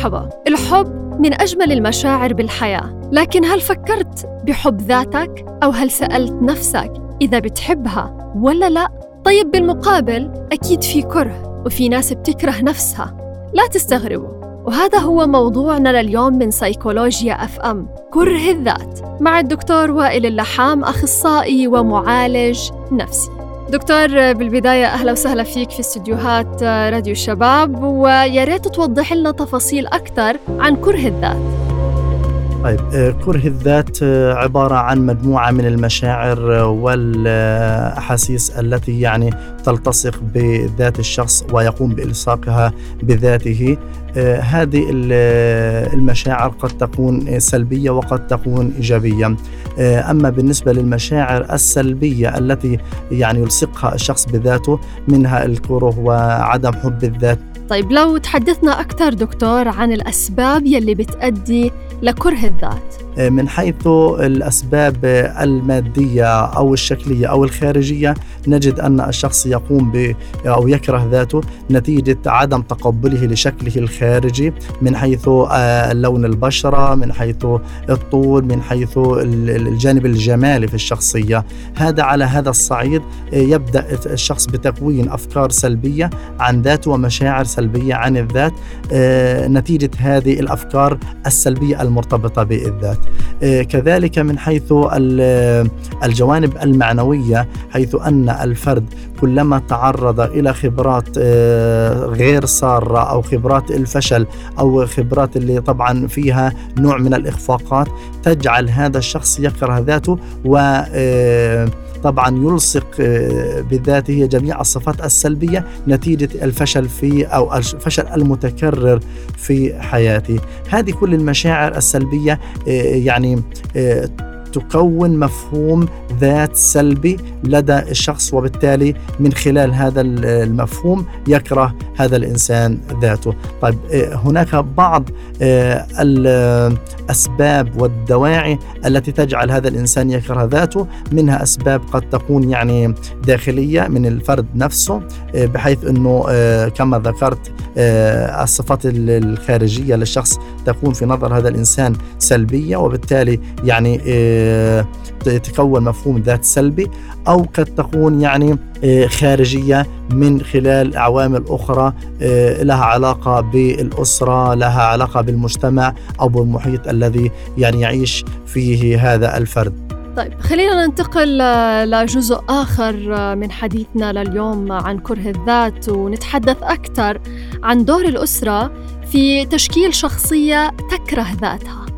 مرحبا. الحب من أجمل المشاعر بالحياة. لكن هل فكرت بحب ذاتك؟ أو هل سألت نفسك إذا بتحبها ولا لا؟ طيب بالمقابل أكيد في كره وفي ناس بتكره نفسها. لا تستغربوا. وهذا هو موضوعنا لليوم من سيكولوجيا أف أم. كره الذات. مع الدكتور وائل اللحام أخصائي ومعالج نفسي. دكتور بالبداية أهلا وسهلا فيك في استديوهات راديو الشباب ويا ريت توضح لنا تفاصيل أكثر عن كره الذات. طيب آه، كره الذات آه، عبارة عن مجموعة من المشاعر آه، والأحاسيس التي يعني تلتصق بذات الشخص ويقوم بإلصاقها بذاته. هذه المشاعر قد تكون سلبية وقد تكون إيجابية. أما بالنسبة للمشاعر السلبية التي يعني يلصقها الشخص بذاته منها الكره وعدم حب الذات طيب لو تحدثنا أكثر دكتور عن الأسباب يلي بتأدي لكره الذات. من حيث الأسباب المادية أو الشكلية أو الخارجية نجد أن الشخص يقوم ب أو يكره ذاته نتيجة عدم تقبله لشكله الخارجي من حيث آه، لون البشرة من حيث الطول من حيث الجانب الجمالي في الشخصية. هذا على هذا الصعيد آه، يبدأ الشخص بتكوين أفكار سلبية عن ذاته ومشاعر سلبية عن الذات آه، نتيجة هذه الأفكار السلبية المرتبطة بالذات. كذلك من حيث الجوانب المعنوية حيث أن الفرد كلما تعرض إلى خبرات آه، غير سارة أو خبرات الفشل أو خبرات اللي طبعا فيها نوع من الإخفاقات تجعل هذا الشخص يكره ذاته و آه، طبعا يلصق بذاته جميع الصفات السلبية نتيجة الفشل في أو الفشل المتكرر في حياته هذه كل المشاعر السلبية يعني تكون مفهوم ذات سلبي لدى الشخص وبالتالي من خلال هذا المفهوم يكره هذا الإنسان ذاته. طيب آه، هناك بعض آه، الأسباب والدواعي التي تجعل هذا الإنسان يكره ذاته، منها أسباب قد تكون يعني داخلية من الفرد نفسه آه، بحيث إنه كما ذكرت الصفات الخارجية للشخص تكون في نظر هذا الإنسان سلبية وبالتالي يعني يتكون مفهوم ذات سلبي أو قد تكون يعني آه، خارجية من خلال عوامل أخرى آه، لها علاقة بالأسرة، لها علاقة بالمجتمع أو بالمحيط الذي يعني يعيش فيه هذا الفرد. طيب خلينا ننتقل لجزء آخر من حديثنا لليوم عن كره الذات ونتحدث أكثر عن دور الأسرة في تشكيل شخصية تكره ذاتها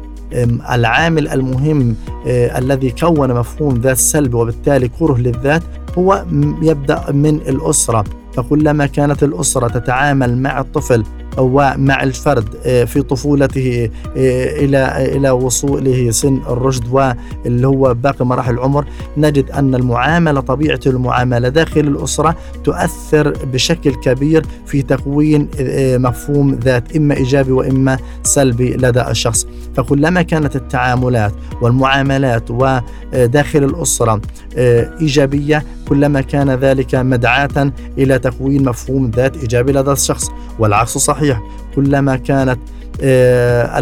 العامل المهم آه، الذي كون مفهوم ذات سلبي وبالتالي كره للذات هو يبدأ من الأسرة. فكلما كانت الأسرة تتعامل مع الطفل ومع الفرد آه، في طفولته آه، إلى إلى وصوله سن الرشد واللي هو باقي مراحل العمر نجد أن المعاملة طبيعة المعاملة داخل الأسرة تؤثر بشكل كبير في تكوين آه، مفهوم ذات إما إيجابي وإما سلبي لدى الشخص. فكلما كانت التعاملات والمعاملات وداخل الأسرة إيجابية كلما كان ذلك مدعاة إلى تكوين مفهوم ذات إيجابي لدى الشخص والعكس صحيح. كلما كانت آه،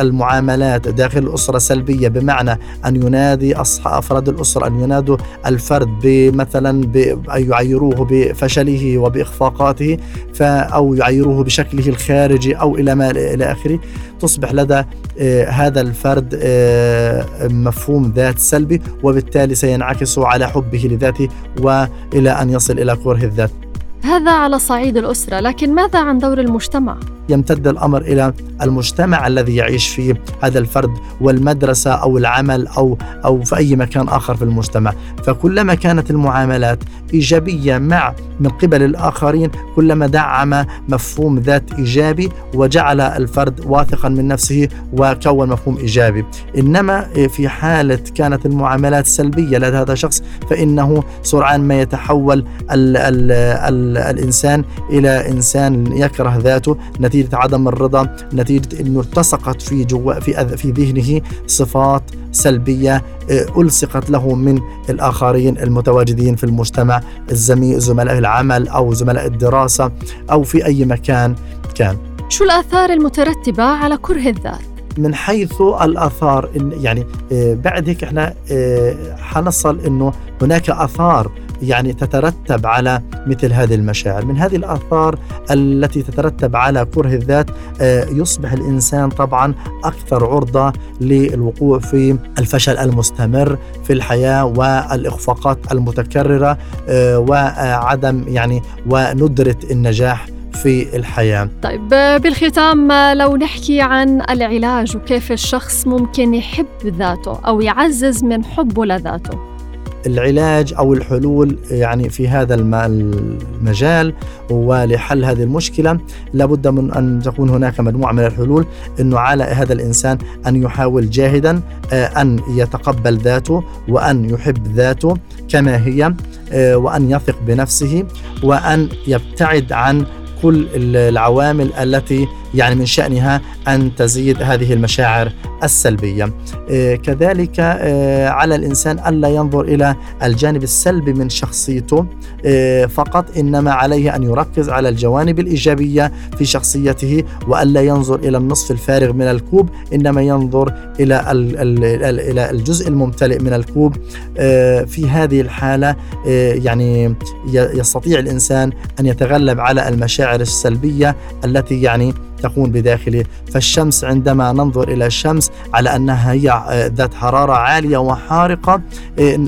المعاملات داخل الأسرة سلبية بمعنى أن ينادي أفراد الأسرة أن ينادوا الفرد بمثلا أن يعيروه بفشله وبإخفاقاته أو يعيروه بشكله الخارجي أو إلى ما إلى آخره. تصبح لدى آه، هذا الفرد آه، مفهوم ذات سلبي وبالتالي سينعكس على حبه لذاته وإلى أن يصل إلى كره الذات هذا على صعيد الأسرة لكن ماذا عن دور المجتمع؟ يمتد الأمر إلى المجتمع الذي يعيش فيه هذا الفرد والمدرسة أو العمل أو أو في أي مكان آخر في المجتمع، فكلما كانت المعاملات إيجابية مع من قبل الآخرين كلما دعم مفهوم ذات إيجابي وجعل الفرد واثقا من نفسه وكون مفهوم إيجابي، إنما في حالة كانت المعاملات سلبية لدى هذا الشخص فإنه سرعان ما يتحول ال ال ال الإنسان إلى إنسان يكره ذاته نتيجة عدم الرضا نتيجة إنه التصقت في جوا في في ذهنه صفات سلبية آه، ألصقت له من الآخرين المتواجدين في المجتمع الزميل زملاء العمل أو زملاء الدراسة أو في أي مكان كان شو الآثار المترتبة على كره الذات؟ من حيث الآثار يعني آه، بعد هيك إحنا آه، حنصل إنه هناك آثار يعني تترتب على مثل هذه المشاعر. من هذه الآثار التي تترتب على كره الذات آه، يصبح الإنسان طبعا أكثر عرضة للوقوع في الفشل المستمر في الحياة والإخفاقات المتكررة آه، وعدم يعني وندرة النجاح في الحياة. طيب بالختام لو نحكي عن العلاج وكيف الشخص ممكن يحب ذاته أو يعزز من حبه لذاته؟ العلاج أو الحلول يعني في هذا المجال ولحل هذه المشكلة لابد من أن تكون هناك مجموعة من الحلول إنه على هذا الإنسان أن يحاول جاهدا آه، أن يتقبل ذاته وأن يحب ذاته كما هي آه، وأن يثق بنفسه وأن يبتعد عن كل العوامل التي يعني من شأنها أن تزيد هذه المشاعر السلبية. آه، كذلك آه، على الإنسان ألا ينظر إلى الجانب السلبي من شخصيته آه، فقط إنما عليه أن يركز على الجوانب الإيجابية في شخصيته وألا ينظر إلى النصف الفارغ من الكوب إنما ينظر إلى إلى الجزء الممتلئ من الكوب. في هذه الحالة يعني يستطيع الإنسان أن يتغلب على المشاعر السلبية التي يعني تكون بداخله. فالشمس عندما ننظر إلى الشمس على أنها هي آه، ذات حرارة عالية وحارقة آه،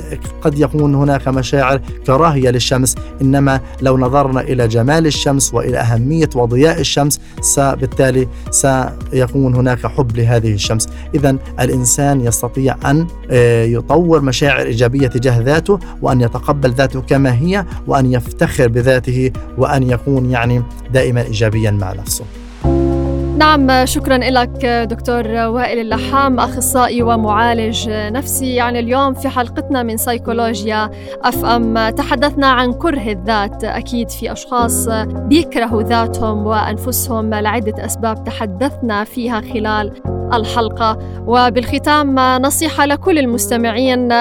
قد يكون هناك مشاعر كراهية للشمس. إنما لو نظرنا إلى جمال الشمس وإلى أهمية وضياء الشمس بالتالي سيكون هناك حب لهذه الشمس. إذا الإنسان يستطيع أن آه، يطور مشاعر إيجابية تجاه ذاته وأن يتقبل ذاته كما هي وأن يفتخر بذاته وأن يكون يعني دائما إيجابيا مع نفسه. نعم شكرا لك دكتور وائل اللحام أخصائي ومعالج نفسي. يعني اليوم في حلقتنا من سيكولوجيا أف أم. تحدثنا عن كره الذات أكيد في أشخاص بيكرهوا ذاتهم وأنفسهم لعدة أسباب تحدثنا فيها خلال الحلقة. وبالختام نصيحة لكل المستمعين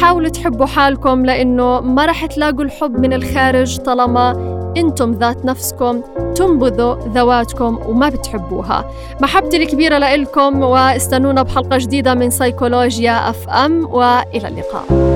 حاولوا تحبوا حالكم لأنه ما رح تلاقوا الحب من الخارج طالما أنتم ذات نفسكم. تنبذوا ذواتكم وما بتحبوها. محبتي الكبيرة لإلكم واستنونا بحلقة جديدة من سيكولوجيا أف أم وإلى اللقاء.